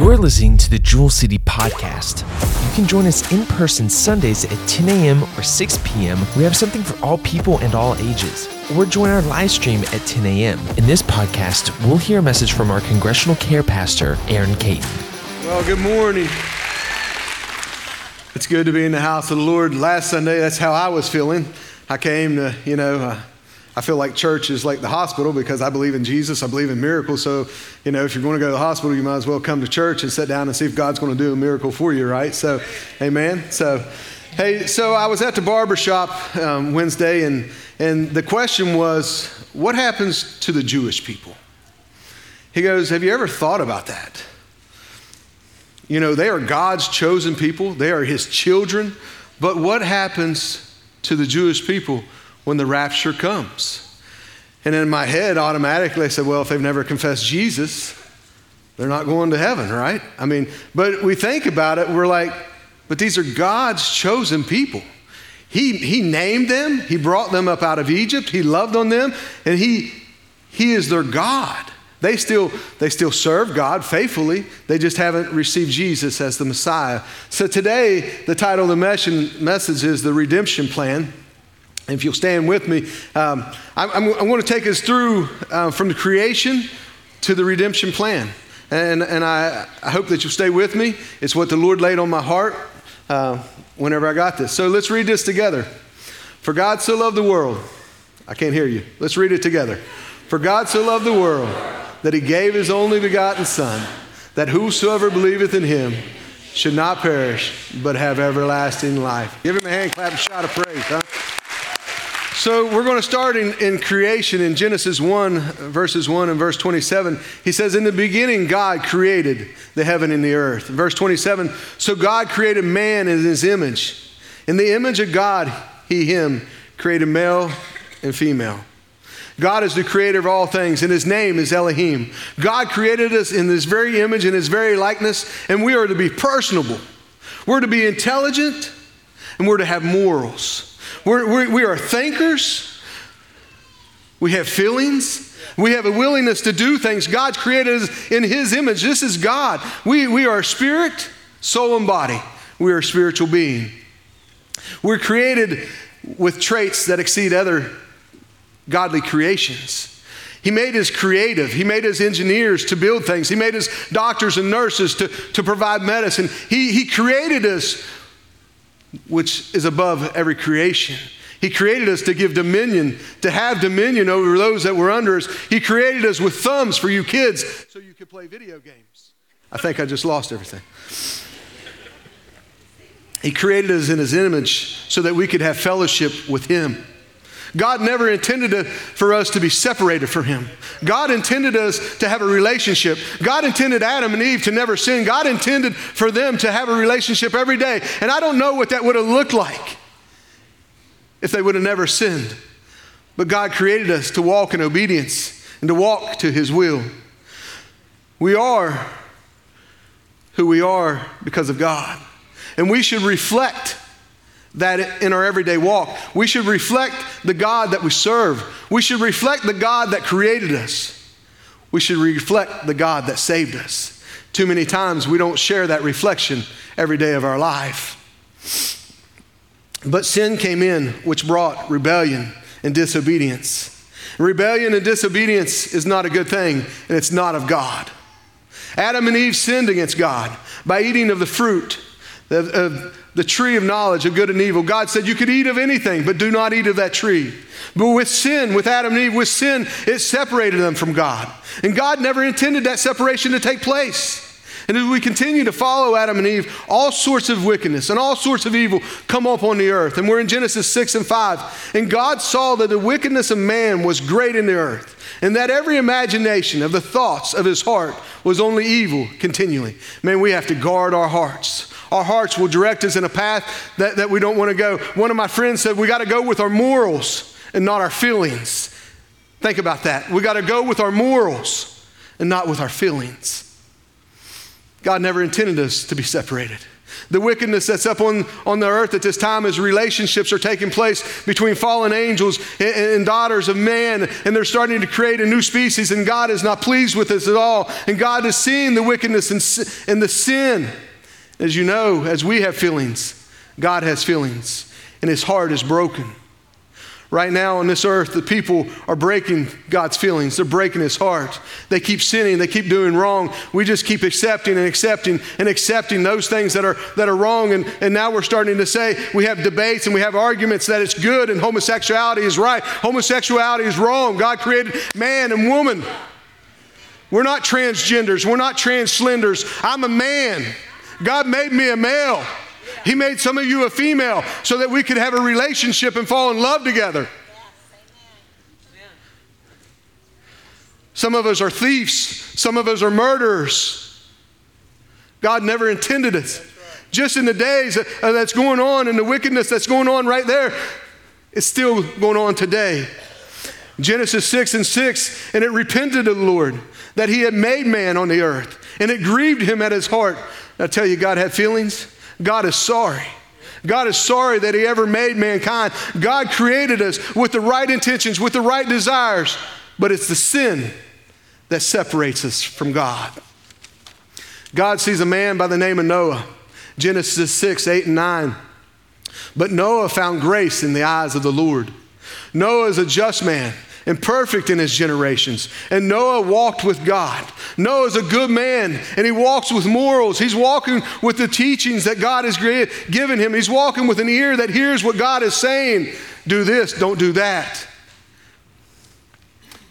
You're listening to the Jewel City Podcast. You can join us in person Sundays at 10 a.m. or 6 p.m. We have something for all people and all ages. Or join our live stream at 10 a.m. In this podcast, we'll hear a message from our congregational care pastor, Aaron Caton. Well, good morning. It's good to be in the house of the Lord. Last Sunday, that's how I was feeling. I came to, you know, uh, I feel like church is like the hospital because I believe in Jesus, I believe in miracles. So, you know, if you're going to go to the hospital, you might as well come to church and sit down and see if God's going to do a miracle for you, right? So, amen. So, hey, so I was at the barber shop um, Wednesday, and, and the question was, what happens to the Jewish people? He goes, Have you ever thought about that? You know, they are God's chosen people, they are His children, but what happens to the Jewish people? When the rapture comes. And in my head, automatically, I said, well, if they've never confessed Jesus, they're not going to heaven, right? I mean, but we think about it, we're like, but these are God's chosen people. He, he named them, He brought them up out of Egypt, He loved on them, and He, he is their God. They still, they still serve God faithfully. They just haven't received Jesus as the Messiah. So today, the title of the message is The Redemption Plan. If you'll stand with me, um, I'm, I'm, I'm, going to take us through uh, from the creation to the redemption plan. And, and I, I, hope that you'll stay with me. It's what the Lord laid on my heart uh, whenever I got this. So let's read this together. For God so loved the world. I can't hear you. Let's read it together. For God so loved the world that he gave his only begotten Son, that whosoever believeth in him should not perish, but have everlasting life. Give him a hand clap and shout of praise, huh? So we're going to start in, in creation in Genesis 1, verses 1 and verse 27. He says, In the beginning, God created the heaven and the earth. Verse 27 So God created man in his image. In the image of God, he, him, created male and female. God is the creator of all things, and his name is Elohim. God created us in this very image and his very likeness, and we are to be personable. We're to be intelligent, and we're to have morals. We're, we're, we are thinkers. We have feelings. We have a willingness to do things. God created us in His image. This is God. We, we are spirit, soul, and body. We are a spiritual being. We're created with traits that exceed other godly creations. He made us creative. He made us engineers to build things. He made us doctors and nurses to, to provide medicine. He, he created us which is above every creation. He created us to give dominion, to have dominion over those that were under us. He created us with thumbs for you kids so you could play video games. I think I just lost everything. He created us in His image so that we could have fellowship with Him. God never intended for us to be separated from Him. God intended us to have a relationship. God intended Adam and Eve to never sin. God intended for them to have a relationship every day. And I don't know what that would have looked like if they would have never sinned. But God created us to walk in obedience and to walk to His will. We are who we are because of God. And we should reflect that in our everyday walk. We should reflect the God that we serve. We should reflect the God that created us. We should reflect the God that saved us. Too many times we don't share that reflection every day of our life. But sin came in, which brought rebellion and disobedience. Rebellion and disobedience is not a good thing, and it's not of God. Adam and Eve sinned against God by eating of the fruit of, of the tree of knowledge of good and evil. God said you could eat of anything, but do not eat of that tree. But with sin, with Adam and Eve, with sin, it separated them from God. And God never intended that separation to take place. And as we continue to follow Adam and Eve, all sorts of wickedness and all sorts of evil come upon the earth. And we're in Genesis 6 and 5. And God saw that the wickedness of man was great in the earth, and that every imagination of the thoughts of his heart was only evil continually. Man, we have to guard our hearts. Our hearts will direct us in a path that, that we don't want to go. One of my friends said, We got to go with our morals and not our feelings. Think about that. We got to go with our morals and not with our feelings. God never intended us to be separated. The wickedness that's up on, on the earth at this time is relationships are taking place between fallen angels and, and, daughters of man, and they're starting to create a new species, and God is not pleased with this at all. And God is seeing the wickedness and, and the sin. As you know, as we have feelings, God has feelings, and his heart is broken. Right now on this earth, the people are breaking God's feelings. They're breaking his heart. They keep sinning. They keep doing wrong. We just keep accepting and accepting and accepting those things that are, that are wrong. And, and now we're starting to say we have debates and we have arguments that it's good and homosexuality is right. Homosexuality is wrong. God created man and woman. We're not transgenders. We're not translenders. I'm a man. God made me a male. He made some of you a female so that we could have a relationship and fall in love together. Some of us are thieves, some of us are murderers. God never intended us. Just in the days uh, that's going on and the wickedness that's going on right there, it's still going on today. Genesis 6 and 6, and it repented the Lord that he had made man on the earth, and it grieved him at his heart. I tell you, God had feelings. God is sorry. God is sorry that He ever made mankind. God created us with the right intentions, with the right desires, but it's the sin that separates us from God. God sees a man by the name of Noah, Genesis 6, 8, and 9. But Noah found grace in the eyes of the Lord. Noah is a just man and perfect in his generations. And Noah walked with God. Noah is a good man and he walks with morals. He's walking with the teachings that God has given him. He's walking with an ear that hears what God is saying. Do this, don't do that.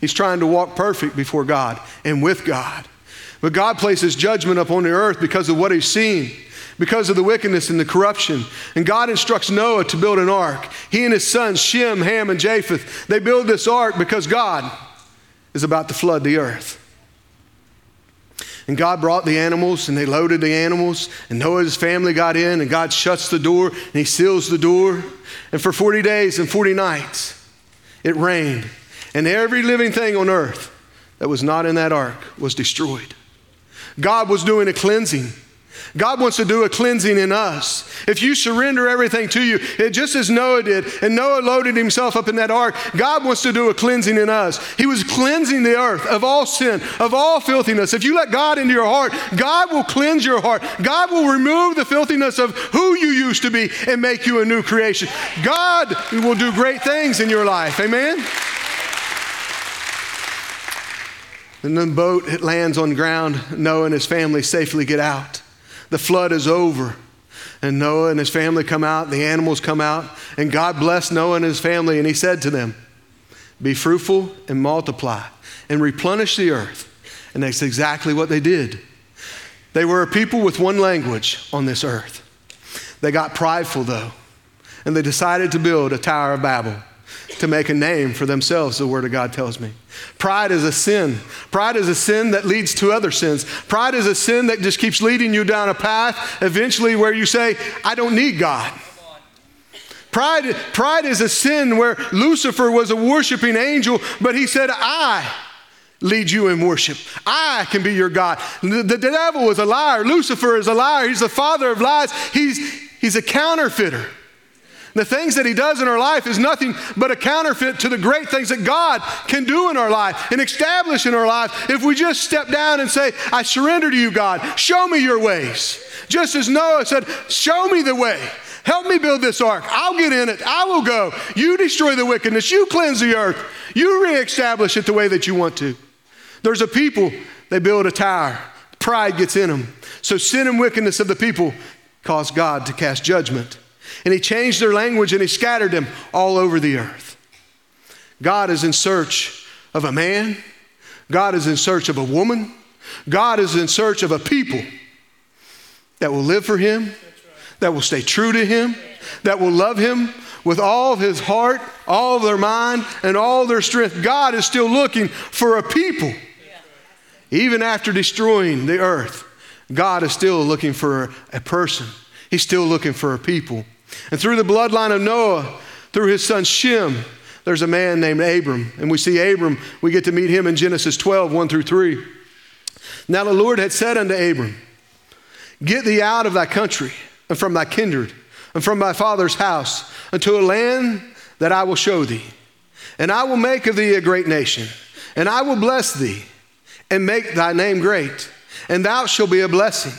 He's trying to walk perfect before God and with God. But God places judgment upon the earth because of what he's seen because of the wickedness and the corruption. And God instructs Noah to build an ark. He and his sons, Shem, Ham, and Japheth, they build this ark because God is about to flood the earth. And God brought the animals and they loaded the animals, and Noah's family got in, and God shuts the door and he seals the door. And for 40 days and 40 nights, it rained, and every living thing on earth that was not in that ark was destroyed. God was doing a cleansing. God wants to do a cleansing in us. If you surrender everything to you, it, just as Noah did, and Noah loaded himself up in that ark, God wants to do a cleansing in us. He was cleansing the earth of all sin, of all filthiness. If you let God into your heart, God will cleanse your heart. God will remove the filthiness of who you used to be and make you a new creation. God will do great things in your life. Amen? And the boat it lands on ground. Noah and his family safely get out. The flood is over. And Noah and his family come out, the animals come out, and God blessed Noah and his family, and he said to them, Be fruitful and multiply and replenish the earth. And that's exactly what they did. They were a people with one language on this earth. They got prideful, though, and they decided to build a Tower of Babel to make a name for themselves, the Word of God tells me. Pride is a sin. Pride is a sin that leads to other sins. Pride is a sin that just keeps leading you down a path eventually where you say, I don't need God. Pride, pride is a sin where Lucifer was a worshiping angel, but he said, I lead you in worship. I can be your God. The, the devil is a liar. Lucifer is a liar. He's the father of lies. He's, he's a counterfeiter. The things that He does in our life is nothing but a counterfeit to the great things that God can do in our life and establish in our life if we just step down and say, I surrender to you, God. Show me your ways. Just as Noah said, Show me the way. Help me build this ark. I'll get in it. I will go. You destroy the wickedness. You cleanse the earth. You reestablish it the way that you want to. There's a people, they build a tower. Pride gets in them. So sin and wickedness of the people cause God to cast judgment. And he changed their language and he scattered them all over the earth. God is in search of a man, God is in search of a woman, God is in search of a people that will live for him, that will stay true to him, that will love him with all of his heart, all of their mind, and all their strength. God is still looking for a people. Even after destroying the earth, God is still looking for a person. He's still looking for a people. And through the bloodline of Noah, through his son Shem, there's a man named Abram. And we see Abram, we get to meet him in Genesis 12, 1 through 3. Now the Lord had said unto Abram, Get thee out of thy country and from thy kindred and from thy father's house unto a land that I will show thee. And I will make of thee a great nation, and I will bless thee and make thy name great, and thou shalt be a blessing.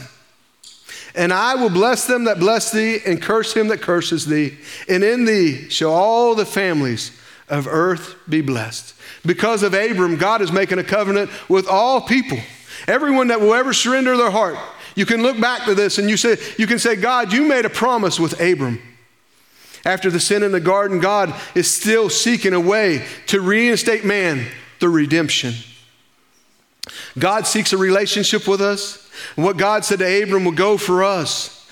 And I will bless them that bless thee, and curse him that curses thee. And in thee shall all the families of earth be blessed. Because of Abram, God is making a covenant with all people. Everyone that will ever surrender their heart. You can look back to this and you, say, you can say, God, you made a promise with Abram. After the sin in the garden, God is still seeking a way to reinstate man through redemption. God seeks a relationship with us. And what God said to Abram will go for us.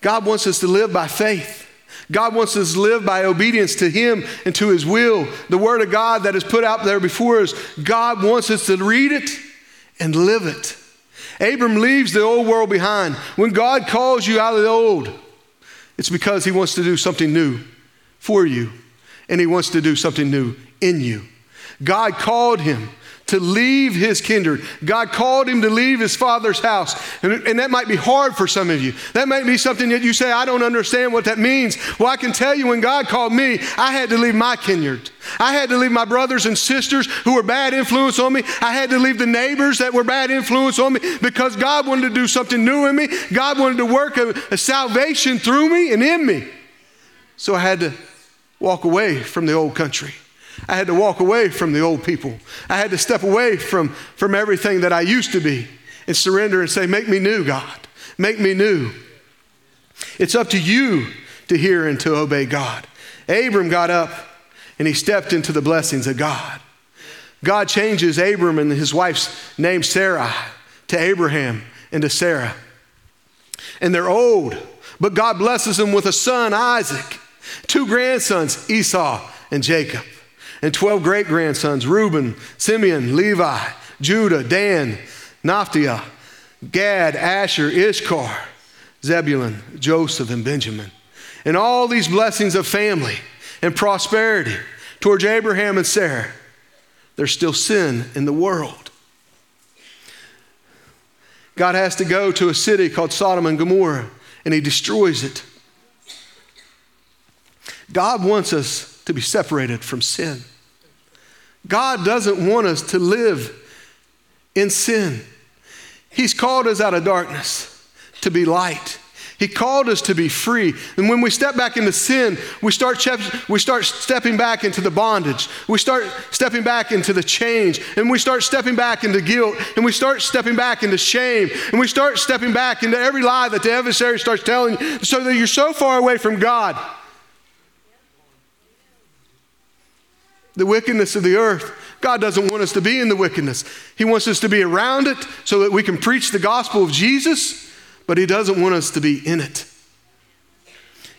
God wants us to live by faith. God wants us to live by obedience to Him and to His will. The Word of God that is put out there before us, God wants us to read it and live it. Abram leaves the old world behind. When God calls you out of the old, it's because He wants to do something new for you, and He wants to do something new in you. God called him to leave his kindred. God called him to leave his father's house. And, and, that might be hard for some of you. That might be something that you say, I don't understand what that means. Well, I can tell you when God called me, I had to leave my kindred. I had to leave my brothers and sisters who were bad influence on me. I had to leave the neighbors that were bad influence on me because God wanted to do something new in me. God wanted to work a, a salvation through me and in me. So I had to walk away from the old country. I had to walk away from the old people. I had to step away from, from everything that I used to be and surrender and say, Make me new, God. Make me new. It's up to you to hear and to obey God. Abram got up and he stepped into the blessings of God. God changes Abram and his wife's name Sarah to Abraham and to Sarah. And they're old, but God blesses them with a son, Isaac, two grandsons, Esau and Jacob and 12 great grandsons Reuben, Simeon, Levi, Judah, Dan, Naphtali, Gad, Asher, Issachar, Zebulun, Joseph, and Benjamin. And all these blessings of family and prosperity towards Abraham and Sarah, there's still sin in the world. God has to go to a city called Sodom and Gomorrah, and he destroys it. God wants us to be separated from sin. God doesn't want us to live in sin. He's called us out of darkness to be light. He called us to be free. And when we step back into sin, we start, we start stepping back into the bondage. We start stepping back into the change. And we start stepping back into guilt. And we start stepping back into shame. And we start stepping back into every lie that the adversary starts telling you so that you're so far away from God the wickedness of the earth. God doesn't want us to be in the wickedness. He wants us to be around it so that we can preach the gospel of Jesus, but He doesn't want us to be in it.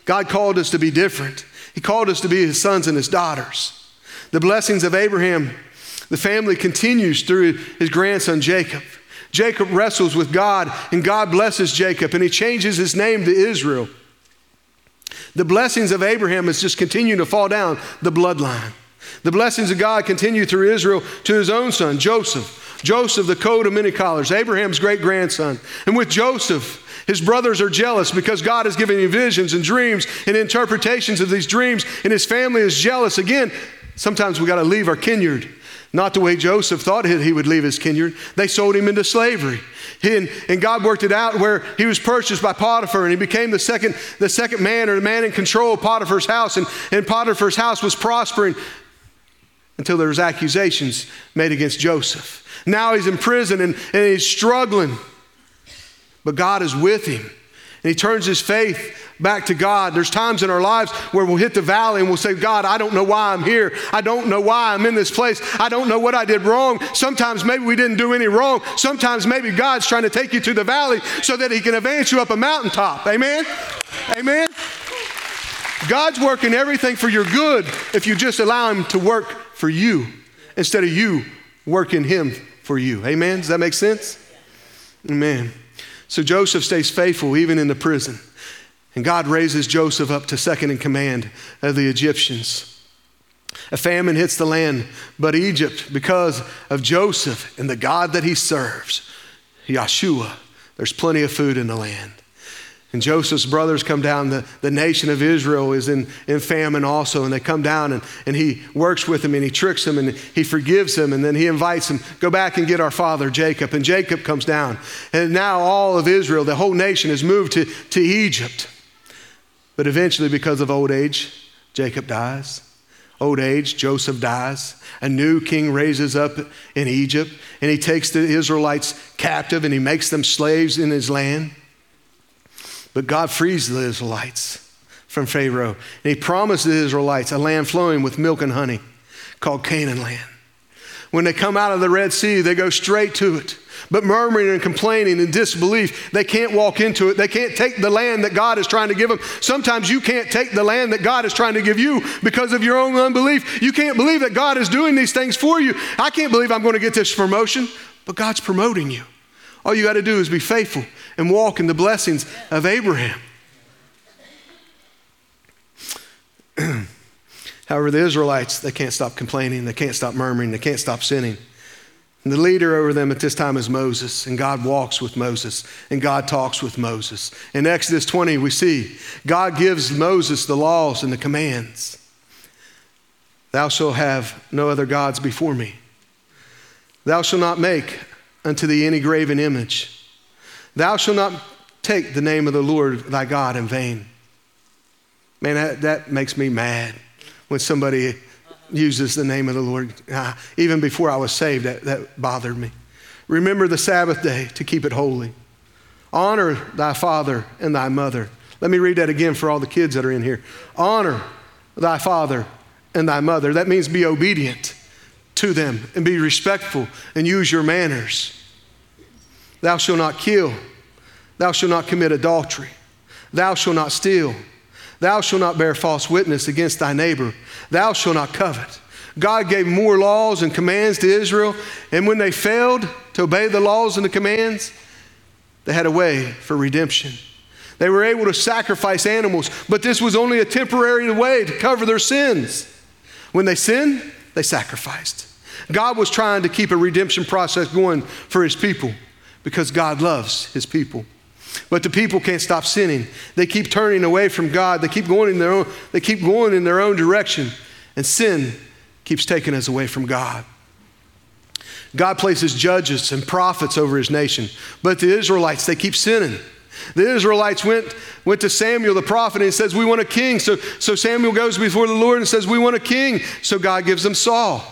God called us to be different. He called us to be His sons and His daughters. The blessings of Abraham, the family continues through his grandson Jacob. Jacob wrestles with God, and God blesses Jacob, and he changes his name to Israel. The blessings of Abraham is just continuing to fall down the bloodline. The blessings of God continue through Israel to his own son, Joseph. Joseph, the coat of many collars, Abraham's great grandson. And with Joseph, his brothers are jealous because God has given him visions and dreams and interpretations of these dreams, and his family is jealous. Again, sometimes we got to leave our kindred. Not the way Joseph thought he would leave his kindred. They sold him into slavery. And, and, God worked it out where he was purchased by Potiphar and he became the second, the second man or the man in control of Potiphar's house. And, and Potiphar's house was prospering until there was accusations made against Joseph. Now he's in prison and, and he's struggling. But God is with him. And he turns his faith back to God. There's times in our lives where we'll hit the valley and we'll say, God, I don't know why I'm here. I don't know why I'm in this place. I don't know what I did wrong. Sometimes maybe we didn't do any wrong. Sometimes maybe God's trying to take you to the valley so that he can advance you up a mountaintop. Amen? Amen? God's working everything for your good if you just allow him to work for you instead of you working him for you. Amen? Does that make sense? Amen. So Joseph stays faithful even in the prison. And God raises Joseph up to second in command of the Egyptians. A famine hits the land, but Egypt, because of Joseph and the God that he serves, Yeshua, there's plenty of food in the land. And Joseph's brothers come down. The, the nation of Israel is in, in famine also. And they come down and, and he works with them and he tricks them and he forgives them. And then he invites them, go back and get our father Jacob. And Jacob comes down. And now all of Israel, the whole nation, has moved to, to Egypt. But eventually, because of old age, Jacob dies. Old age, Joseph dies. A new king raises up in Egypt and he takes the Israelites captive and he makes them slaves in his land. But God frees the Israelites from Pharaoh. And he promised the Israelites a land flowing with milk and honey called Canaan land. When they come out of the Red Sea, they go straight to it. But murmuring and complaining and disbelief, they can't walk into it. They can't take the land that God is trying to give them. Sometimes you can't take the land that God is trying to give you because of your own unbelief. You can't believe that God is doing these things for you. I can't believe I'm going to get this promotion, but God's promoting you. All you got to do is be faithful and walk in the blessings of Abraham. However, the Israelites, they can't stop complaining, they can't stop murmuring, they can't stop sinning. And the leader over them at this time is Moses, and God walks with Moses, and God talks with Moses. In Exodus 20, we see God gives Moses the laws and the commands. Thou shalt have no other gods before me. Thou shalt not make unto thee any graven image. Thou shalt not take the name of the Lord thy God in vain. Man, that, that makes me mad when somebody uses the name of the Lord. Uh, even before I was saved, that, that bothered me. Remember the Sabbath day to keep it holy. Honor thy father and thy mother. Let me read that again for all the kids that are in here. Honor thy father and thy mother. That means be obedient to them and be respectful and use your manners. Thou shalt not kill. Thou shalt not commit adultery. Thou shalt not steal. Thou shalt not bear false witness against thy neighbor. Thou shalt not covet. God gave more laws and commands to Israel, and when they failed to obey the laws and the commands, they had a way for redemption. They were able to sacrifice animals, but this was only a temporary way to cover their sins. When they sinned, they sacrificed. God was trying to keep a redemption process going for his people because God loves his people. But the people can't stop sinning. They keep turning away from God. They keep going in their own, they keep going in their own direction. And sin keeps taking us away from God. God places judges and prophets over his nation. But the Israelites, they keep sinning. The Israelites went, went to Samuel the prophet and says, We want a king. So, so Samuel goes before the Lord and says, We want a king. So God gives them Saul,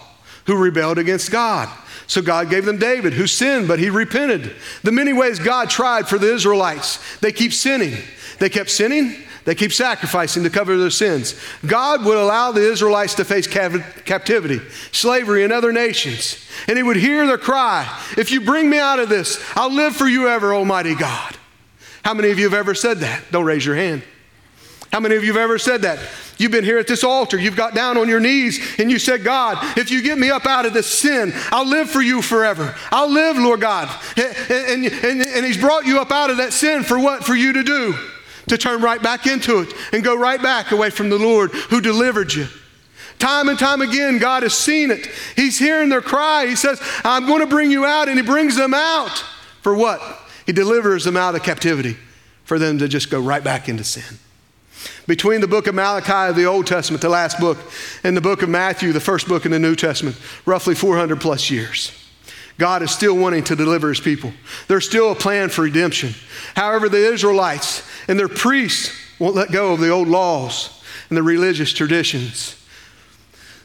who rebelled against God. So God gave them David, who sinned, but he repented. The many ways God tried for the Israelites, they keep sinning. They kept sinning, they keep sacrificing to cover their sins. God would allow the Israelites to face captivity, slavery in other nations, and He would hear their cry If you bring me out of this, I'll live for you ever, Almighty God. How many of you have ever said that? Don't raise your hand. How many of you have ever said that? You've been here at this altar, you've got down on your knees, and you said, God, if you get me up out of this sin, I'll live for you forever. I'll live, Lord God. And, and, and, and He's brought you up out of that sin for what? For you to do? To turn right back into it and go right back away from the Lord who delivered you. Time and time again, God has seen it. He's hearing their cry. He says, I'm going to bring you out, and He brings them out. For what? He delivers them out of captivity for them to just go right back into sin. Between the book of Malachi, of the Old Testament, the last book, and the book of Matthew, the first book in the New Testament, roughly 400 plus years. God is still wanting to deliver his people. There's still a plan for redemption. However, the Israelites and their priests won't let go of the old laws and the religious traditions.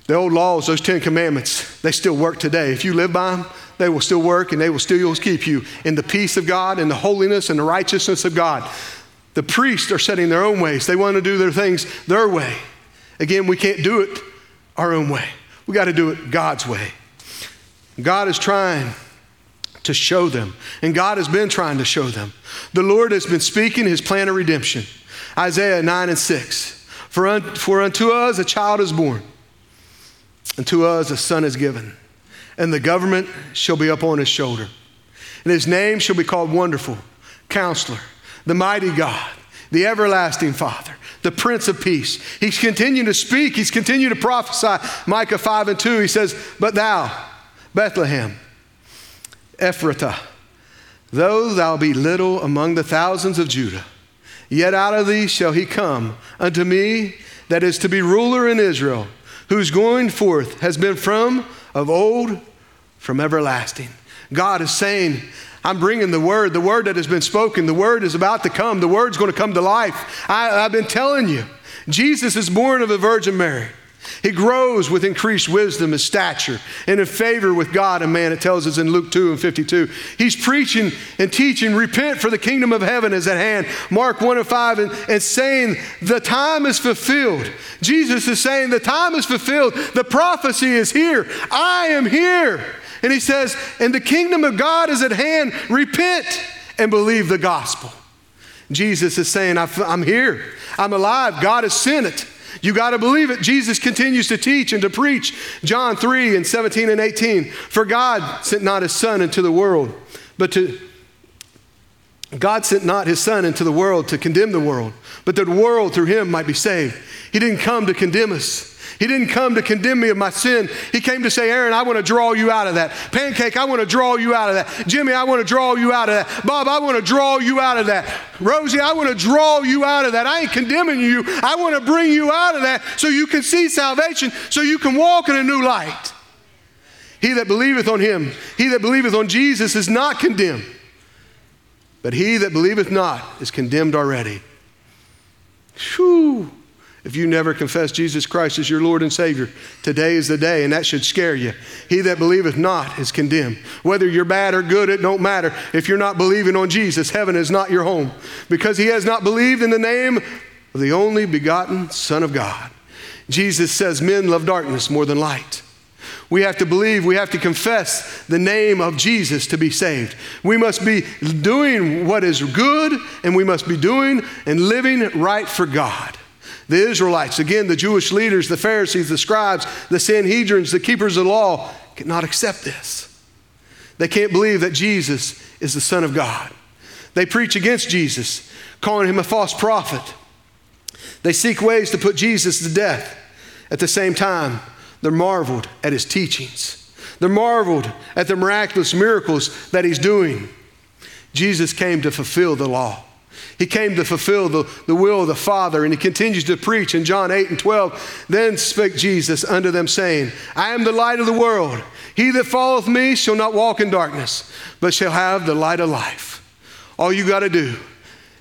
The old laws, those Ten Commandments, they still work today. If you live by them, they will still work and they will still keep you in the peace of God, in the holiness and the righteousness of God. The priests are setting their own ways. They want to do their things their way. Again, we can't do it our own way. We got to do it God's way. God is trying to show them, and God has been trying to show them. The Lord has been speaking his plan of redemption. Isaiah 9 and 6. For, un, for unto us a child is born, unto us a son is given, and the government shall be upon his shoulder. And his name shall be called Wonderful, Counselor the mighty God, the everlasting Father, the Prince of Peace. He's continuing to speak, he's continuing to prophesy. Micah 5 and 2, he says, But thou, Bethlehem, Ephratah, though thou be little among the thousands of Judah, Yet out of thee shall he come unto me that is to be ruler in Israel, whose going forth has been from of old, from everlasting. God is saying, I'm bringing the word, the word that has been spoken. The word is about to come. The word's going to come to life. I, have been telling you, Jesus is born of a Virgin Mary. He grows with increased wisdom and stature and in favor with God and man. It tells us in Luke 2 and 52. He's preaching and teaching, repent for the kingdom of heaven is at hand. Mark 1 and 5 and, and saying, the time is fulfilled. Jesus is saying, the time is fulfilled. The prophecy is here. I am here. And he says, and the kingdom of God is at hand. Repent and believe the gospel. Jesus is saying, I'm here. I'm alive. God has sent it. You got to believe it. Jesus continues to teach and to preach. John 3 and 17 and 18. For God sent not his Son into the world, but to God sent not his Son into the world to condemn the world, but that the world through him might be saved. He didn't come to condemn us. He didn't come to condemn me of my sin. He came to say, Aaron, I want to draw you out of that. Pancake, I want to draw you out of that. Jimmy, I want to draw you out of that. Bob, I want to draw you out of that. Rosie, I want to draw you out of that. I ain't condemning you. I want to bring you out of that so you can see salvation, so you can walk in a new light. He that believeth on him, he that believeth on Jesus is not condemned. But he that believeth not is condemned already. Whew if you never confess Jesus Christ as your Lord and Savior, today is the day, and that should scare you. He that believeth not is condemned. Whether you're bad or good, it don't matter. If you're not believing on Jesus, heaven is not your home because he has not believed in the name of the only begotten Son of God. Jesus says men love darkness more than light. We have to believe, we have to confess the name of Jesus to be saved. We must be doing what is good, and we must be doing and living right for God. The Israelites, again, the Jewish leaders, the Pharisees, the scribes, the Sanhedrins, the keepers of the law, cannot accept this. They can't believe that Jesus is the Son of God. They preach against Jesus, calling him a false prophet. They seek ways to put Jesus to death. At the same time, they're marveled at his teachings. They're marveled at the miraculous miracles that he's doing. Jesus came to fulfill the law. He came to fulfill the, the will of the Father, and he continues to preach in John 8 and 12. Then spake Jesus unto them, saying, I am the light of the world. He that followeth me shall not walk in darkness, but shall have the light of life. All you got to do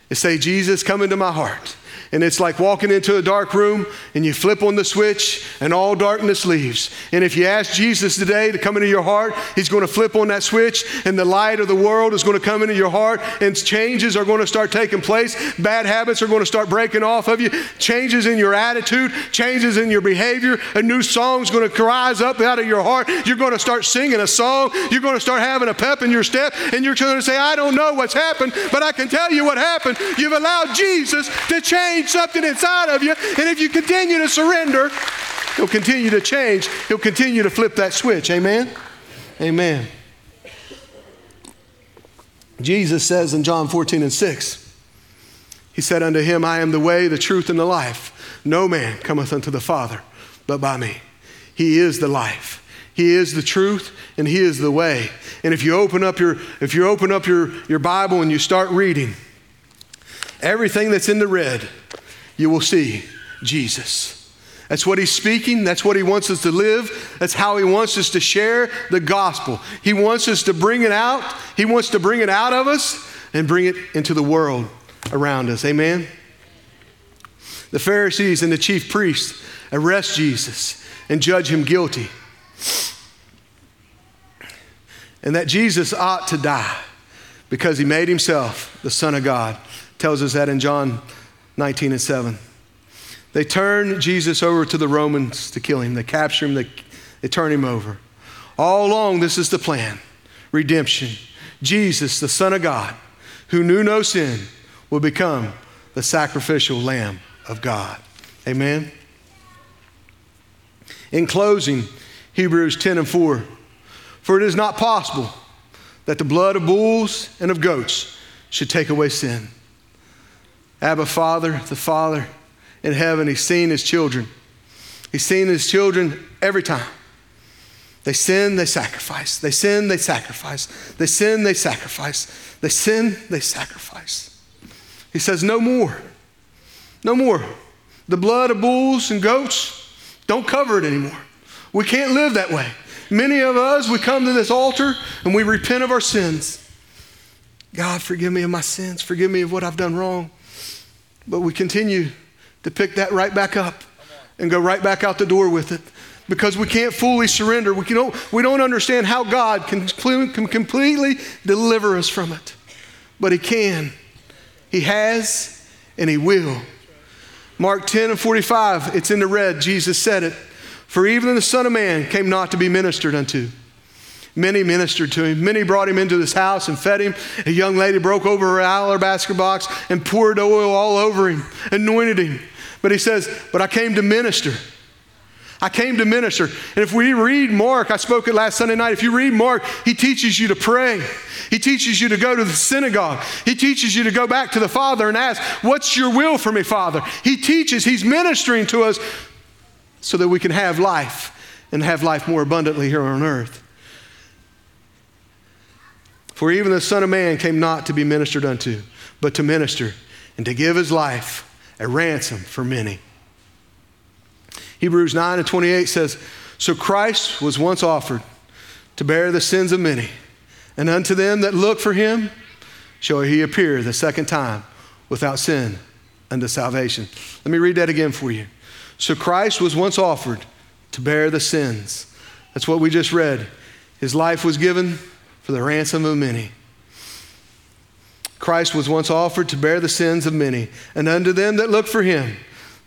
is say, Jesus, come into my heart. And it's like walking into a dark room and you flip on the switch and all darkness leaves. And if you ask Jesus today to come into your heart, He's going to flip on that switch and the light of the world is going to come into your heart and changes are going to start taking place. Bad habits are going to start breaking off of you. Changes in your attitude, changes in your behavior. A new song's going to rise up out of your heart. You're going to start singing a song. You're going to start having a pep in your step and you're going to say, I don't know what's happened, but I can tell you what happened. You've allowed Jesus to change change something inside of you. And if you continue to surrender, He'll continue to change. He'll continue to flip that switch. Amen? Amen. Jesus says in John 14 and 6, He said unto him, I am the way, the truth, and the life. No man cometh unto the Father but by me. He is the life. He is the truth and he is the way. And if you open up your if you open up your, your Bible and you start reading, everything that's in the red, you will see Jesus. That's what he's speaking. That's what he wants us to live. That's how he wants us to share the gospel. He wants us to bring it out. He wants to bring it out of us and bring it into the world around us. Amen? The Pharisees and the chief priests arrest Jesus and judge him guilty. And that Jesus ought to die because he made himself the Son of God. Tells us that in John 19 and 7. They turn Jesus over to the Romans to kill him. They capture him, they, they turn him over. All along, this is the plan redemption. Jesus, the Son of God, who knew no sin, will become the sacrificial Lamb of God. Amen. In closing, Hebrews 10 and 4 For it is not possible that the blood of bulls and of goats should take away sin. Abba Father, the Father in heaven, He's seen His children. He's seen His children every time. They sin, they sacrifice. They sin, they sacrifice. They sin, they sacrifice. They sin, they sacrifice. He says, No more. No more. The blood of bulls and goats don't cover it anymore. We can't live that way. Many of us, we come to this altar and we repent of our sins. God, forgive me of my sins. Forgive me of what I've done wrong. But we continue to pick that right back up and go right back out the door with it because we can't fully surrender. We, can, we don't understand how God can, can completely deliver us from it. But He can. He has and He will. Mark 10 and 45, it's in the red. Jesus said it. For even the Son of Man came not to be ministered unto. Many ministered to him. Many brought him into this house and fed him. A young lady broke over her alabaster box and poured oil all over him, anointed him. But he says, But I came to minister. I came to minister. And if we read Mark, I spoke it last Sunday night. If you read Mark, he teaches you to pray. He teaches you to go to the synagogue. He teaches you to go back to the Father and ask, What's your will for me, Father? He teaches, he's ministering to us so that we can have life and have life more abundantly here on earth. For even the Son of Man came not to be ministered unto, but to minister and to give his life a ransom for many. Hebrews 9 and 28 says, So Christ was once offered to bear the sins of many, and unto them that look for him shall he appear the second time without sin unto salvation. Let me read that again for you. So Christ was once offered to bear the sins. That's what we just read. His life was given for the ransom of many. Christ was once offered to bear the sins of many, and unto them that look for him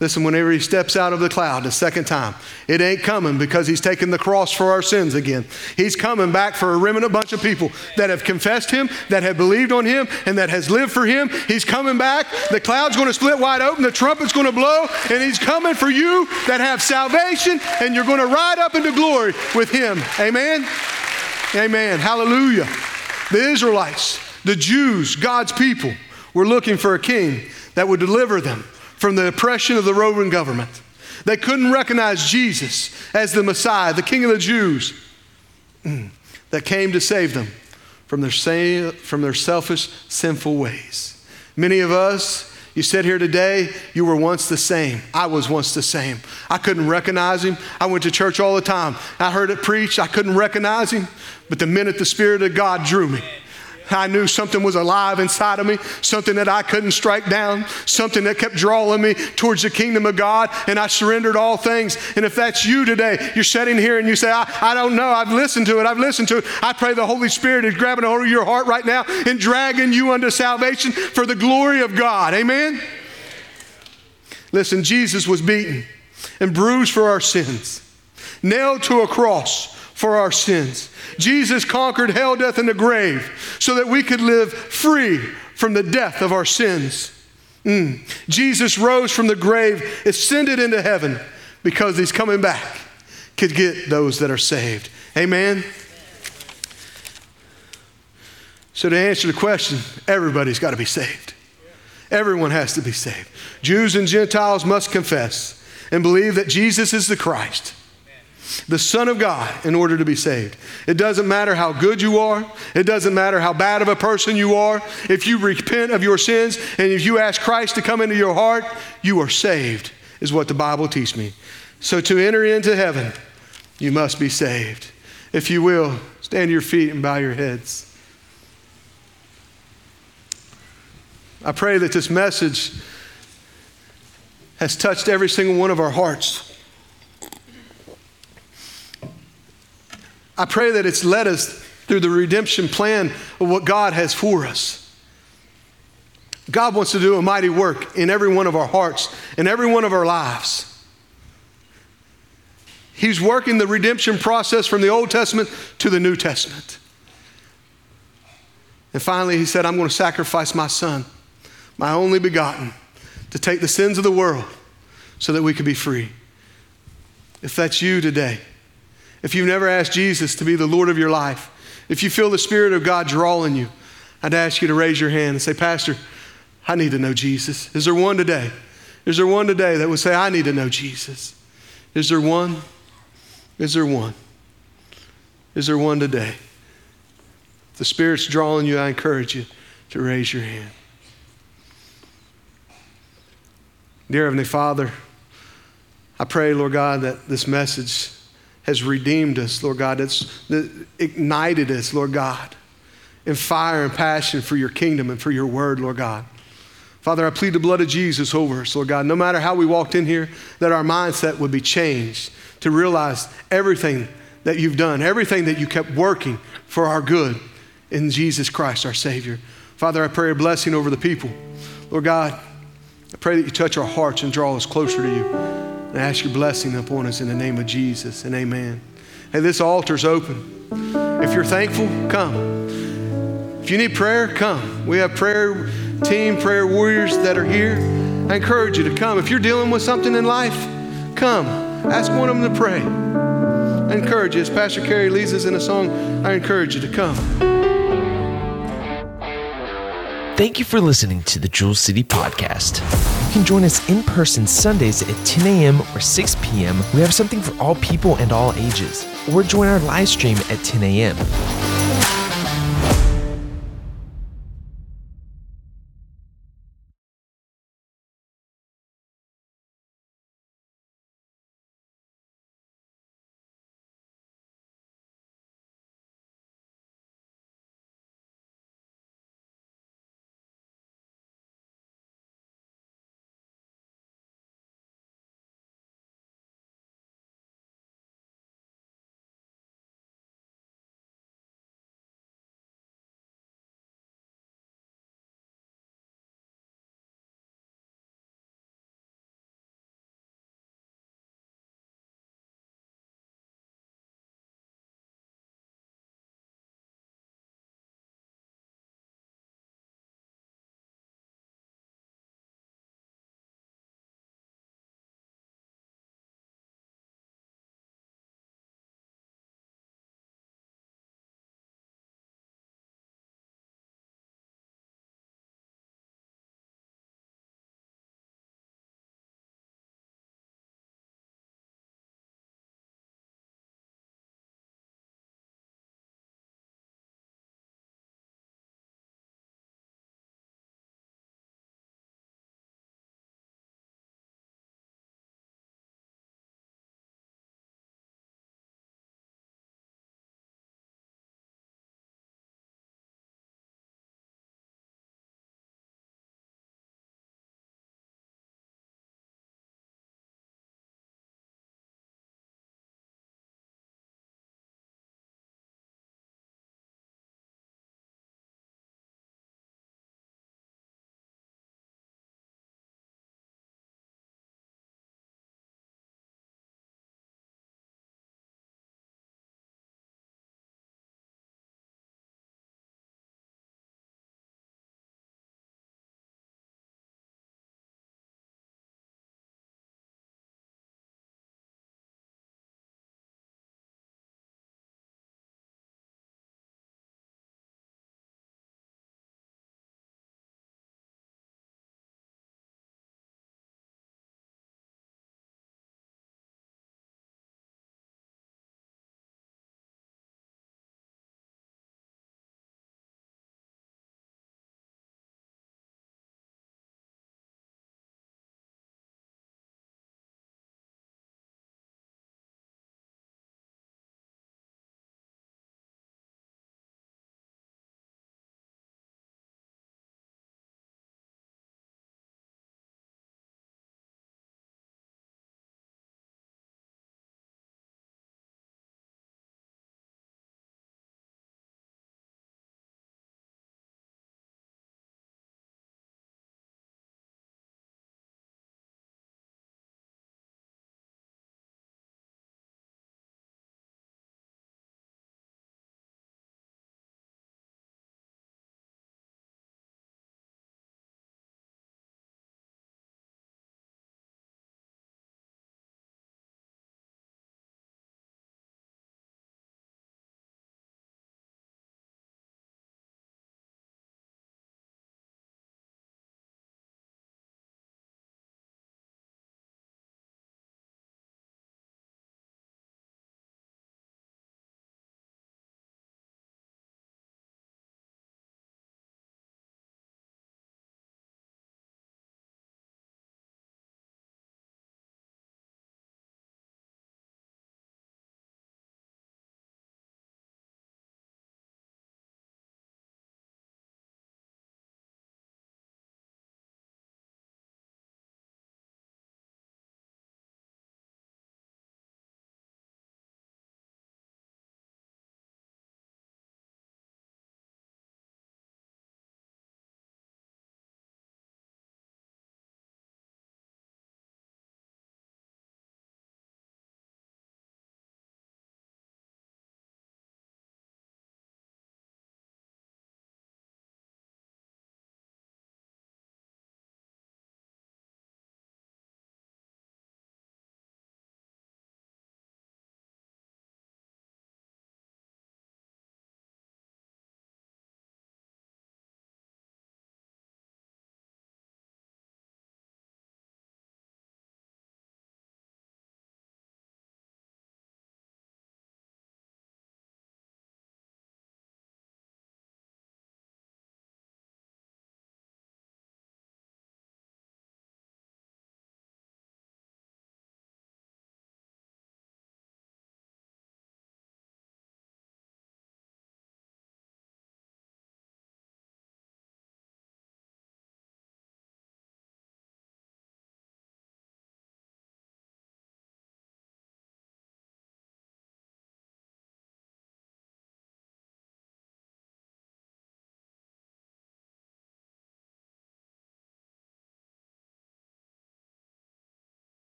Listen, whenever he steps out of the cloud the second time, it ain't coming because he's taken the cross for our sins again. He's coming back for a remnant bunch of people that have confessed him, that have believed on him, and that has lived for him. He's coming back. The cloud's going to split wide open, the trumpet's going to blow, and he's coming for you that have salvation, and you're going to ride up into glory with him. Amen? Amen. Hallelujah. The Israelites, the Jews, God's people, were looking for a king that would deliver them from the oppression of the Roman government. They couldn't recognize Jesus as the Messiah, the King of the Jews, mm, that came to save them from their, from their selfish, sinful ways. Many of us, you sit here today, you were once the same. I was once the same. I couldn't recognize him. I went to church all the time. I heard it preached. I couldn't recognize him. But the minute the Spirit of God drew me, I knew something was alive inside of me, something that I couldn't strike down, something that kept drawing me towards the kingdom of God, and I surrendered all things. And if that's you today, you're sitting here and you say, I, I don't know, I've listened to it, I've listened to it. I pray the Holy Spirit is grabbing a hold of your heart right now and dragging you unto salvation for the glory of God. Amen? Listen, Jesus was beaten and bruised for our sins, nailed to a cross for our sins. Jesus conquered hell, death, and the grave so that we could live free from the death of our sins. Mm. Jesus rose from the grave, ascended into heaven because he's coming back to get those that are saved. Amen. So, to answer the question, everybody's got to be saved. Everyone has to be saved. Jews and Gentiles must confess and believe that Jesus is the Christ the Son of God, in order to be saved. It doesn't matter how good you are, it doesn't matter how bad of a person you are. If you repent of your sins and if you ask Christ to come into your heart, you are saved, is what the Bible teaches me. So to enter into heaven, you must be saved. If you will, stand to your feet and bow your heads. I pray that this message has touched every single one of our hearts. I pray that it's led us through the redemption plan of what God has for us. God wants to do a mighty work in every one of our hearts, in every one of our lives. He's working the redemption process from the Old Testament to the New Testament. And finally, he said, I'm going to sacrifice my son, my only begotten, to take the sins of the world so that we could be free. If that's you today, if you've never asked Jesus to be the Lord of your life, if you feel the Spirit of God drawing you, I'd ask you to raise your hand and say, Pastor, I need to know Jesus. Is there one today? Is there one today that would say, I need to know Jesus? Is there one? Is there one? Is there one today? If the Spirit's drawing you, I encourage you to raise your hand. Dear Heavenly Father, I pray, Lord God, that this message has redeemed us, Lord God. It's ignited us, Lord God, in fire and passion for your kingdom and for your word, Lord God. Father, I plead the blood of Jesus over us, Lord God. No matter how we walked in here, that our mindset would be changed to realize everything that you've done, everything that you kept working for our good in Jesus Christ, our Savior. Father, I pray a blessing over the people. Lord God, I pray that you touch our hearts and draw us closer to you. And I ask your blessing upon us in the name of Jesus and amen. Hey, this altar's open. If you're thankful, come. If you need prayer, come. We have prayer team, prayer warriors that are here. I encourage you to come. If you're dealing with something in life, come. Ask one of them to pray. I encourage you, as Pastor Kerry leads us in a song, I encourage you to come. Thank you for listening to the Jewel City Podcast. Can join us in person Sundays at 10 a.m. or 6 p.m. We have something for all people and all ages. Or join our live stream at 10 a.m.